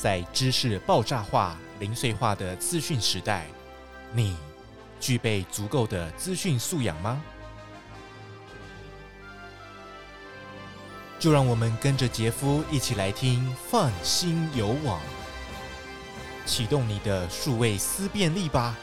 在知识爆炸化、零碎化的资讯时代，你具备足够的资讯素养吗？就让我们跟着杰夫一起来听“放心游网”，启动你的数位思辨力吧。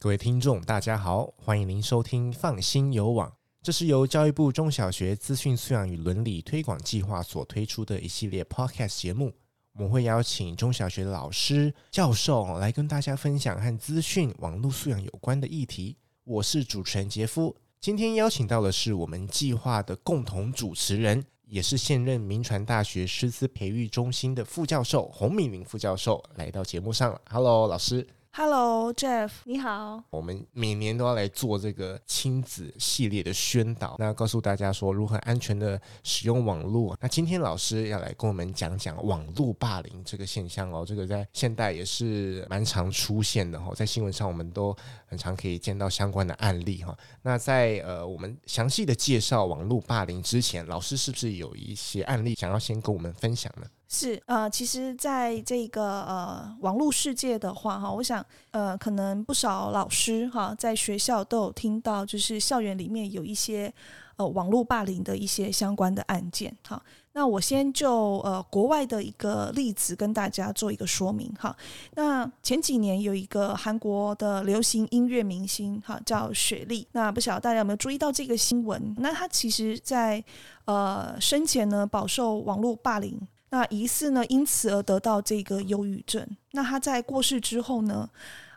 各位听众，大家好，欢迎您收听“放心游网”。这是由教育部中小学资讯素养与伦理推广计划所推出的一系列 Podcast 节目。我们会邀请中小学老师、教授来跟大家分享和资讯网络素养有关的议题。我是主持人杰夫。今天邀请到的是我们计划的共同主持人，也是现任铭传大学师资培育中心的副教授洪敏玲副教授来到节目上。Hello，老师。Hello，Jeff，你好。我们每年都要来做这个亲子系列的宣导，那告诉大家说如何安全的使用网络。那今天老师要来跟我们讲讲网络霸凌这个现象哦，这个在现代也是蛮常出现的哈，在新闻上我们都很常可以见到相关的案例哈。那在呃我们详细的介绍网络霸凌之前，老师是不是有一些案例想要先跟我们分享呢？是呃，其实，在这个呃网络世界的话，哈，我想呃，可能不少老师哈，在学校都有听到，就是校园里面有一些呃网络霸凌的一些相关的案件，哈。那我先就呃国外的一个例子跟大家做一个说明，哈。那前几年有一个韩国的流行音乐明星，哈，叫雪莉。那不晓得大家有没有注意到这个新闻？那他其实在呃生前呢，饱受网络霸凌。那疑似呢，因此而得到这个忧郁症。那他在过世之后呢，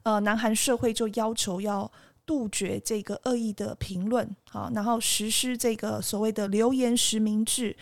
呃，南韩社会就要求要杜绝这个恶意的评论，好，然后实施这个所谓的留言实名制。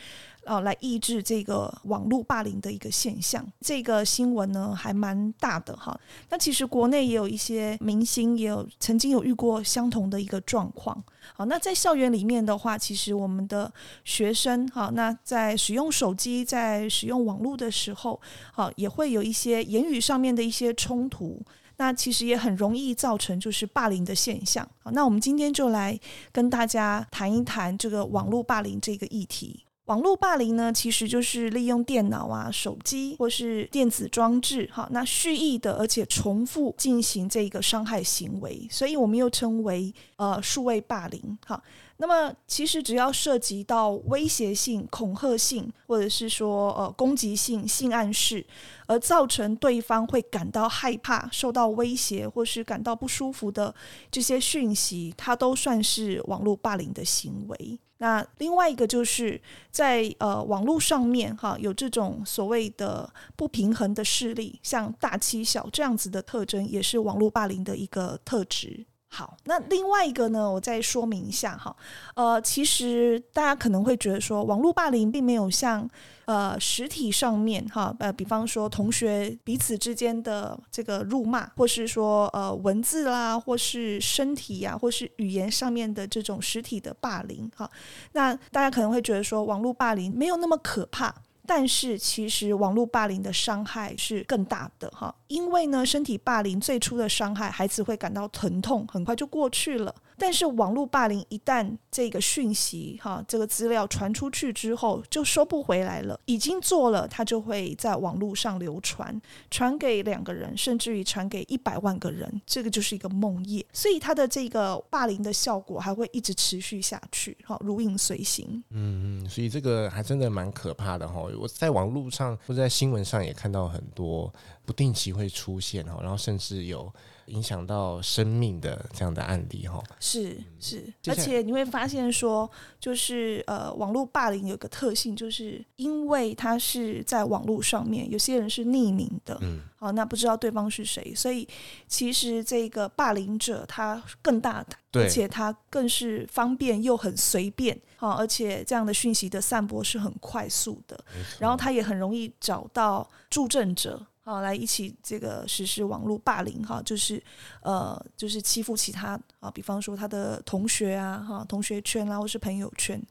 哦，来抑制这个网络霸凌的一个现象。这个新闻呢，还蛮大的哈。那其实国内也有一些明星，也有曾经有遇过相同的一个状况。好，那在校园里面的话，其实我们的学生哈，那在使用手机、在使用网络的时候，好，也会有一些言语上面的一些冲突。那其实也很容易造成就是霸凌的现象。好，那我们今天就来跟大家谈一谈这个网络霸凌这个议题。网络霸凌呢，其实就是利用电脑啊、手机或是电子装置，哈，那蓄意的而且重复进行这个伤害行为，所以我们又称为呃数位霸凌，哈。那么其实只要涉及到威胁性、恐吓性，或者是说呃攻击性、性暗示，而造成对方会感到害怕、受到威胁或是感到不舒服的这些讯息，它都算是网络霸凌的行为。那另外一个就是在呃网络上面哈，有这种所谓的不平衡的势力，像大欺小这样子的特征，也是网络霸凌的一个特质。好，那另外一个呢，我再说明一下哈。呃，其实大家可能会觉得说，网络霸凌并没有像呃实体上面哈，呃，比方说同学彼此之间的这个辱骂，或是说呃文字啦，或是身体呀，或是语言上面的这种实体的霸凌哈。那大家可能会觉得说，网络霸凌没有那么可怕。但是其实网络霸凌的伤害是更大的哈，因为呢，身体霸凌最初的伤害，孩子会感到疼痛，很快就过去了。但是网络霸凌一旦这个讯息哈，这个资料传出去之后，就收不回来了。已经做了，它就会在网络上流传，传给两个人，甚至于传给一百万个人，这个就是一个梦魇。所以它的这个霸凌的效果还会一直持续下去，哈，如影随形。嗯嗯，所以这个还真的蛮可怕的哈。我在网络上或者在新闻上也看到很多不定期会出现哈，然后甚至有。影响到生命的这样的案例哈，是是，而且你会发现说，就是呃，网络霸凌有个特性，就是因为它是在网络上面，有些人是匿名的，嗯，好，那不知道对方是谁，所以其实这个霸凌者他更大胆，对，而且他更是方便又很随便，好，而且这样的讯息的散播是很快速的，然后他也很容易找到助阵者。啊，来一起这个实施网络霸凌哈，就是呃，就是欺负其他啊，比方说他的同学啊，哈，同学圈啊，或是朋友圈，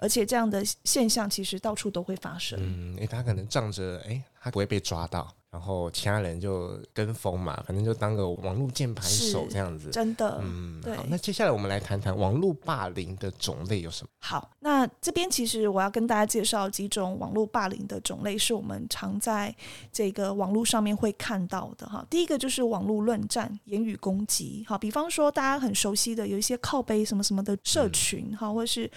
而且这样的现象其实到处都会发生。嗯，诶，他可能仗着诶，他不会被抓到。然后其他人就跟风嘛，反正就当个网络键盘手这样子。真的，嗯，对。好，那接下来我们来谈谈网络霸凌的种类有什么？好，那这边其实我要跟大家介绍几种网络霸凌的种类，是我们常在这个网络上面会看到的哈。第一个就是网络论战、言语攻击，好，比方说大家很熟悉的有一些靠背什么什么的社群，哈、嗯，或是。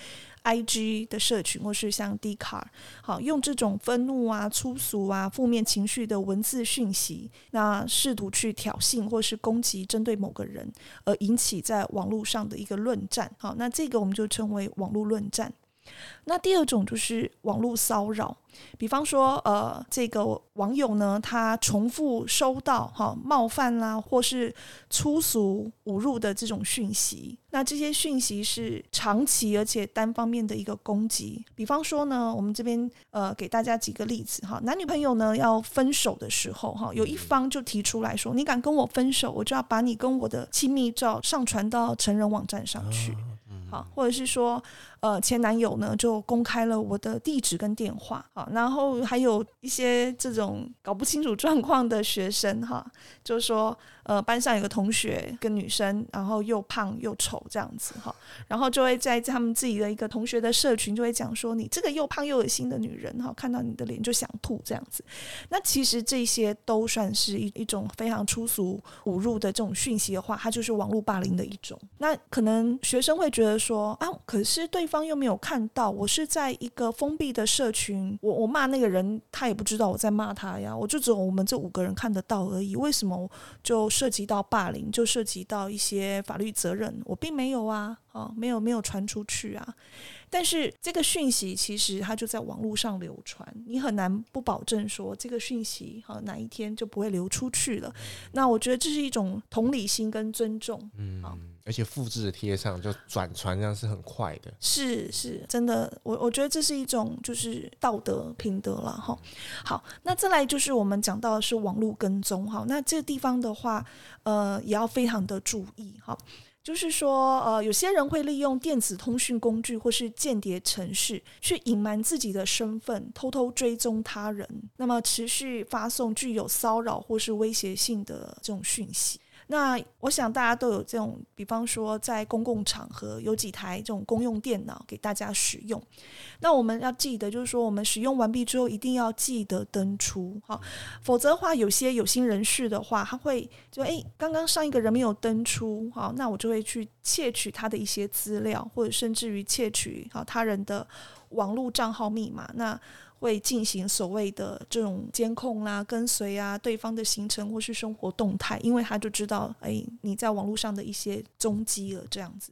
I G 的社群，或是像 d c a r 好，用这种愤怒啊、粗俗啊、负面情绪的文字讯息，那试图去挑衅或是攻击针对某个人，而引起在网络上的一个论战，好，那这个我们就称为网络论战。那第二种就是网络骚扰，比方说，呃，这个网友呢，他重复收到哈冒犯啦，或是粗俗侮辱的这种讯息。那这些讯息是长期而且单方面的一个攻击。比方说呢，我们这边呃给大家几个例子哈，男女朋友呢要分手的时候哈，有一方就提出来说，你敢跟我分手，我就要把你跟我的亲密照上传到成人网站上去。好，或者是说，呃，前男友呢就公开了我的地址跟电话，好，然后还有一些这种搞不清楚状况的学生，哈，就是说，呃，班上有个同学跟女生，然后又胖又丑这样子，哈，然后就会在他们自己的一个同学的社群就会讲说，你这个又胖又恶心的女人，哈，看到你的脸就想吐这样子。那其实这些都算是一一种非常粗俗侮辱的这种讯息的话，它就是网络霸凌的一种。那可能学生会觉得。说啊，可是对方又没有看到，我是在一个封闭的社群，我我骂那个人，他也不知道我在骂他呀，我就只有我们这五个人看得到而已，为什么就涉及到霸凌，就涉及到一些法律责任？我并没有啊，啊，没有没有传出去啊。但是这个讯息其实它就在网络上流传，你很难不保证说这个讯息哈哪一天就不会流出去了。那我觉得这是一种同理心跟尊重，嗯，而且复制贴上就转传这样是很快的，是是，真的，我我觉得这是一种就是道德品德了哈。好，那再来就是我们讲到的是网络跟踪哈，那这个地方的话，呃，也要非常的注意哈。就是说，呃，有些人会利用电子通讯工具或是间谍程序去隐瞒自己的身份，偷偷追踪他人，那么持续发送具有骚扰或是威胁性的这种讯息。那我想大家都有这种，比方说在公共场合有几台这种公用电脑给大家使用。那我们要记得，就是说我们使用完毕之后一定要记得登出，好，否则的话，有些有心人士的话，他会就诶，刚刚上一个人没有登出，好，那我就会去窃取他的一些资料，或者甚至于窃取好他人的网络账号密码。那会进行所谓的这种监控啦、跟随啊，对方的行程或是生活动态，因为他就知道，哎，你在网络上的一些踪迹了，这样子。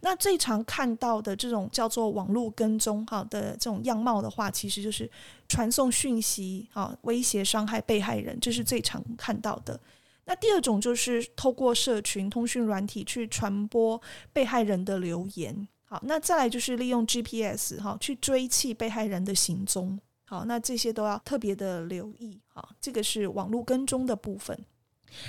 那最常看到的这种叫做网络跟踪哈的这种样貌的话，其实就是传送讯息啊，威胁伤害被害人，这是最常看到的。那第二种就是透过社群通讯软体去传播被害人的留言。好，那再来就是利用 GPS 哈去追缉被害人的行踪。好，那这些都要特别的留意。好，这个是网络跟踪的部分。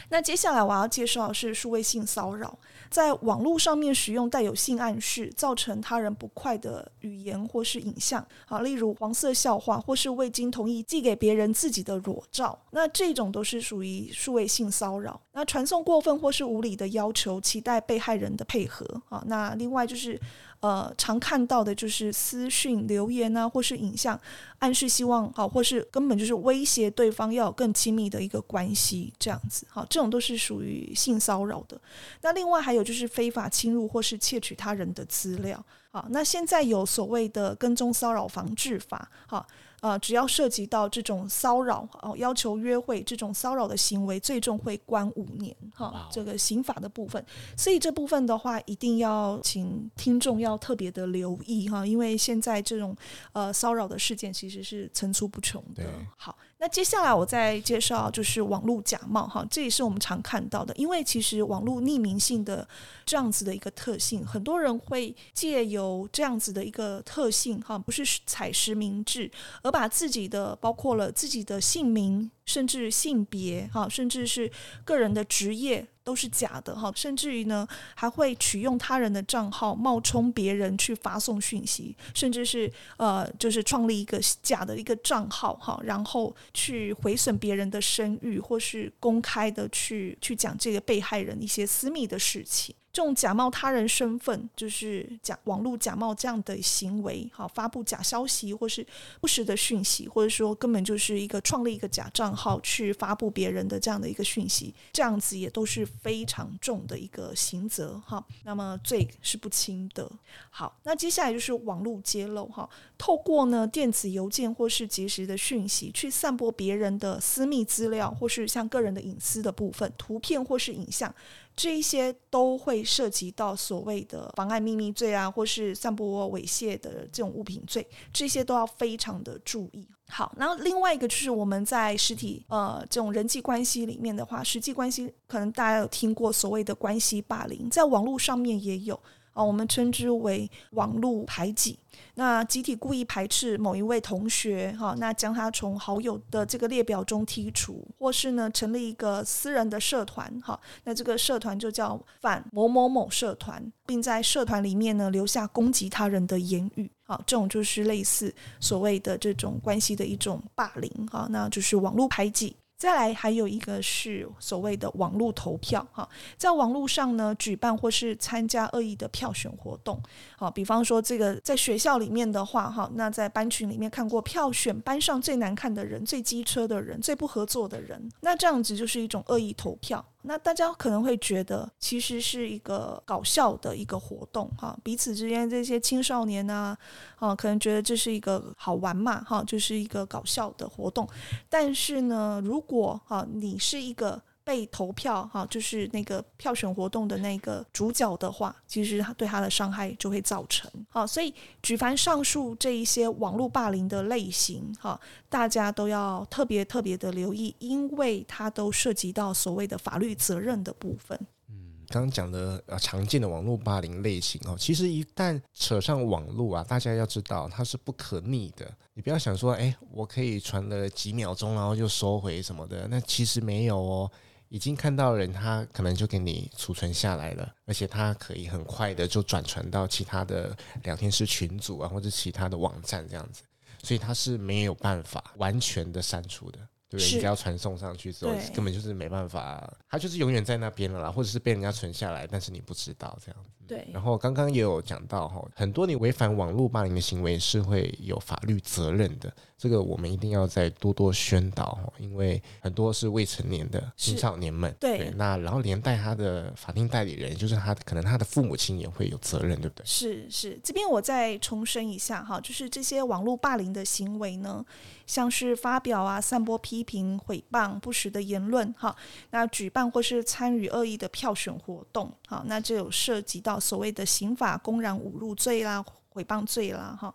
那接下来我要介绍的是数位性骚扰，在网络上面使用带有性暗示，造成他人不快的语言或是影像。好，例如黄色笑话，或是未经同意寄给别人自己的裸照。那这种都是属于数位性骚扰。那传送过分或是无理的要求，期待被害人的配合。好，那另外就是。呃，常看到的就是私讯留言啊，或是影像，暗示希望好，或是根本就是威胁对方要有更亲密的一个关系，这样子，好，这种都是属于性骚扰的。那另外还有就是非法侵入或是窃取他人的资料，好，那现在有所谓的跟踪骚扰防治法，好。呃，只要涉及到这种骚扰哦，要求约会这种骚扰的行为，最重会关五年哈。这个刑法的部分，所以这部分的话，一定要请听众要特别的留意哈，因为现在这种呃骚扰的事件其实是层出不穷的。好。那接下来我再介绍就是网络假冒哈，这也是我们常看到的。因为其实网络匿名性的这样子的一个特性，很多人会借由这样子的一个特性哈，不是采实名制，而把自己的包括了自己的姓名，甚至性别哈，甚至是个人的职业都是假的哈，甚至于呢还会取用他人的账号冒充别人去发送讯息，甚至是呃就是创立一个假的一个账号哈，然后去毁损别人的声誉，或是公开的去去讲这个被害人一些私密的事情。这种假冒他人身份，就是假网络假冒这样的行为，哈，发布假消息或是不实的讯息，或者说根本就是一个创立一个假账号去发布别人的这样的一个讯息，这样子也都是非常重的一个刑责，哈。那么罪是不轻的。好，那接下来就是网络揭露，哈，透过呢电子邮件或是即时的讯息去散播别人的私密资料，或是像个人的隐私的部分，图片或是影像。这一些都会涉及到所谓的妨碍秘密罪啊，或是散播猥亵的这种物品罪，这些都要非常的注意。好，然后另外一个就是我们在实体呃这种人际关系里面的话，实际关系可能大家有听过所谓的关系霸凌，在网络上面也有。啊，我们称之为网络排挤。那集体故意排斥某一位同学，哈，那将他从好友的这个列表中剔除，或是呢成立一个私人的社团，哈，那这个社团就叫反某某某社团，并在社团里面呢留下攻击他人的言语，好，这种就是类似所谓的这种关系的一种霸凌，哈，那就是网络排挤。再来还有一个是所谓的网络投票哈，在网络上呢举办或是参加恶意的票选活动，好，比方说这个在学校里面的话哈，那在班群里面看过票选班上最难看的人、最机车的人、最不合作的人，那这样子就是一种恶意投票。那大家可能会觉得，其实是一个搞笑的一个活动哈，彼此之间这些青少年啊，啊，可能觉得这是一个好玩嘛，哈，就是一个搞笑的活动。但是呢，如果哈你是一个。被投票哈，就是那个票选活动的那个主角的话，其实他对他的伤害就会造成好，所以举凡上述这一些网络霸凌的类型哈，大家都要特别特别的留意，因为它都涉及到所谓的法律责任的部分。嗯，刚刚讲的呃常见的网络霸凌类型哦，其实一旦扯上网络啊，大家要知道它是不可逆的。你不要想说，哎，我可以传了几秒钟，然后就收回什么的，那其实没有哦。已经看到人，他可能就给你储存下来了，而且他可以很快的就转传到其他的聊天室群组啊，或者其他的网站这样子，所以他是没有办法完全的删除的。对，你只要传送上去之后，根本就是没办法，它就是永远在那边了啦，或者是被人家存下来，但是你不知道这样子。对。然后刚刚也有讲到哈，很多你违反网络霸凌的行为是会有法律责任的，这个我们一定要再多多宣导哈，因为很多是未成年的青少年们。对，对。那然后连带他的法定代理人，就是他可能他的父母亲也会有责任，对不对？是是，这边我再重申一下哈，就是这些网络霸凌的行为呢，像是发表啊、散播批评、毁谤、不实的言论，哈，那举办或是参与恶意的票选活动，哈，那就有涉及到所谓的刑法公然侮辱罪啦、诽谤罪啦，哈，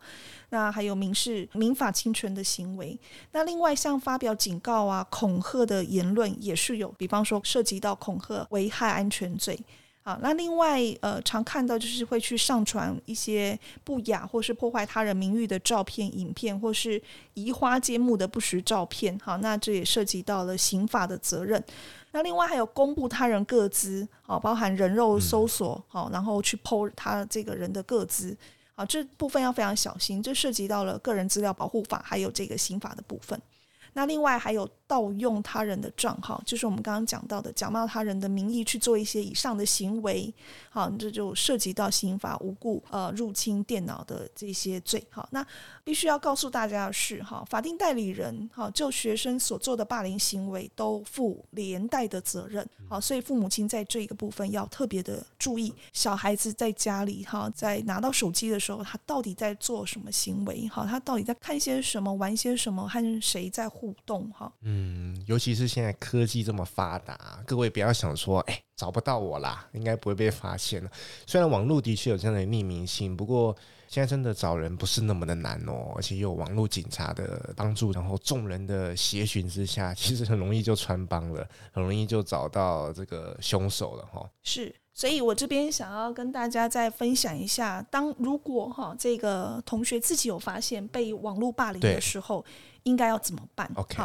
那还有民事民法侵权的行为。那另外像发表警告啊、恐吓的言论也是有，比方说涉及到恐吓、危害安全罪。啊，那另外呃，常看到就是会去上传一些不雅或是破坏他人名誉的照片、影片，或是移花接木的不实照片。好，那这也涉及到了刑法的责任。那另外还有公布他人个资，好，包含人肉搜索，好，然后去 po 他这个人的个资，好，这部分要非常小心，这涉及到了个人资料保护法，还有这个刑法的部分。那另外还有。盗用他人的账号，就是我们刚刚讲到的假冒他人的名义去做一些以上的行为，好，这就涉及到刑法无故呃入侵电脑的这些罪。好，那必须要告诉大家的是，哈，法定代理人哈就学生所做的霸凌行为都负连带的责任。好，所以父母亲在这个部分要特别的注意，小孩子在家里哈，在拿到手机的时候，他到底在做什么行为？哈，他到底在看些什么，玩些什么，和谁在互动？哈，嗯。嗯，尤其是现在科技这么发达，各位不要想说，哎，找不到我啦，应该不会被发现了。虽然网络的确有这样的匿名性，不过现在真的找人不是那么的难哦，而且有网络警察的帮助，然后众人的协寻之下，其实很容易就穿帮了，很容易就找到这个凶手了哈。是，所以我这边想要跟大家再分享一下，当如果哈这个同学自己有发现被网络霸凌的时候，应该要怎么办？OK。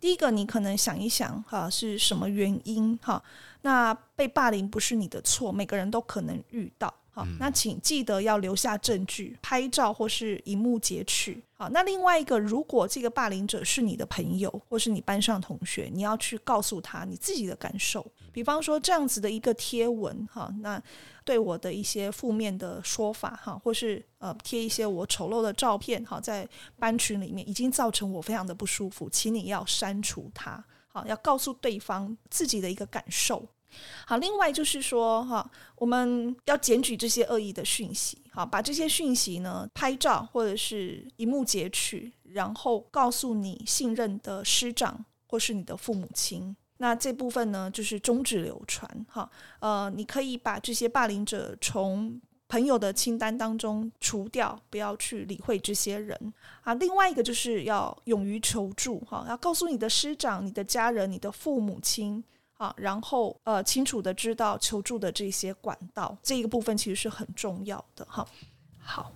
第一个，你可能想一想哈，是什么原因哈？那被霸凌不是你的错，每个人都可能遇到。好，那请记得要留下证据，拍照或是荧幕截取。好，那另外一个，如果这个霸凌者是你的朋友或是你班上同学，你要去告诉他你自己的感受。比方说这样子的一个贴文，哈，那对我的一些负面的说法，哈，或是呃贴一些我丑陋的照片，哈，在班群里面已经造成我非常的不舒服，请你要删除它。好，要告诉对方自己的一个感受。好，另外就是说，哈，我们要检举这些恶意的讯息，好，把这些讯息呢拍照或者是萤幕截取，然后告诉你信任的师长或是你的父母亲。那这部分呢，就是终止流传，哈，呃，你可以把这些霸凌者从朋友的清单当中除掉，不要去理会这些人啊。另外一个就是要勇于求助，哈，要告诉你的师长、你的家人、你的父母亲。啊，然后呃，清楚的知道求助的这些管道，这一个部分其实是很重要的哈。好，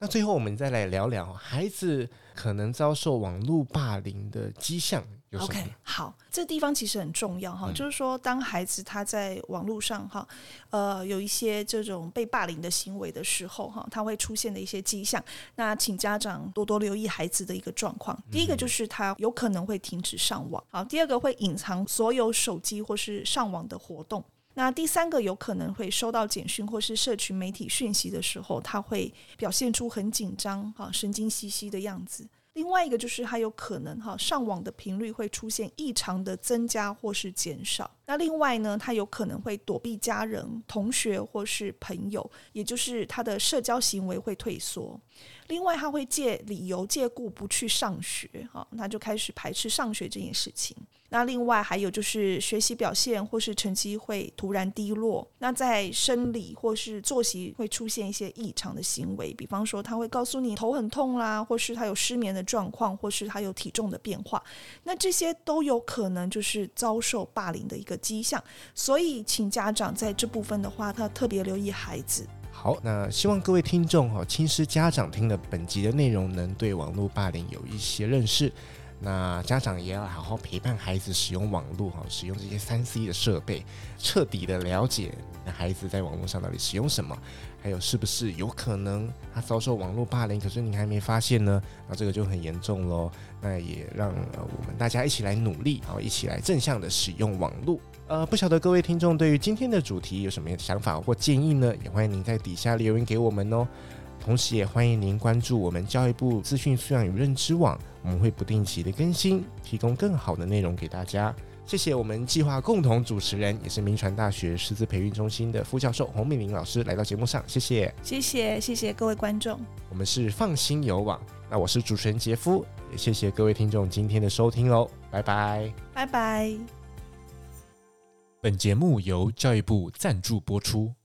那最后我们再来聊聊孩子可能遭受网络霸凌的迹象。OK，好，这地方其实很重要哈，嗯、就是说，当孩子他在网络上哈，呃，有一些这种被霸凌的行为的时候哈，他会出现的一些迹象，那请家长多多留意孩子的一个状况。第一个就是他有可能会停止上网，好，第二个会隐藏所有手机或是上网的活动，那第三个有可能会收到简讯或是社群媒体讯息的时候，他会表现出很紧张啊，神经兮兮的样子。另外一个就是，他有可能哈上网的频率会出现异常的增加或是减少。那另外呢，他有可能会躲避家人、同学或是朋友，也就是他的社交行为会退缩。另外，他会借理由借故不去上学，哈，他就开始排斥上学这件事情。那另外还有就是学习表现或是成绩会突然低落，那在生理或是作息会出现一些异常的行为，比方说他会告诉你头很痛啦，或是他有失眠的状况，或是他有体重的变化，那这些都有可能就是遭受霸凌的一个迹象，所以请家长在这部分的话，他特别留意孩子。好，那希望各位听众哈，亲师家长听了本集的内容，能对网络霸凌有一些认识。那家长也要好好陪伴孩子使用网络哈，使用这些三 C 的设备，彻底的了解那孩子在网络上到底使用什么，还有是不是有可能他遭受网络霸凌，可是你还没发现呢？那这个就很严重喽。那也让我们大家一起来努力，好，一起来正向的使用网络。呃，不晓得各位听众对于今天的主题有什么想法或建议呢？也欢迎您在底下留言给我们哦。同时，也欢迎您关注我们教育部资讯素养与认知网，我们会不定期的更新，提供更好的内容给大家。谢谢我们计划共同主持人，也是铭传大学师资培育中心的副教授洪敏玲老师来到节目上，谢谢，谢谢，谢谢各位观众。我们是放心有网，那我是主持人杰夫，也谢谢各位听众今天的收听喽，拜拜，拜拜。本节目由教育部赞助播出。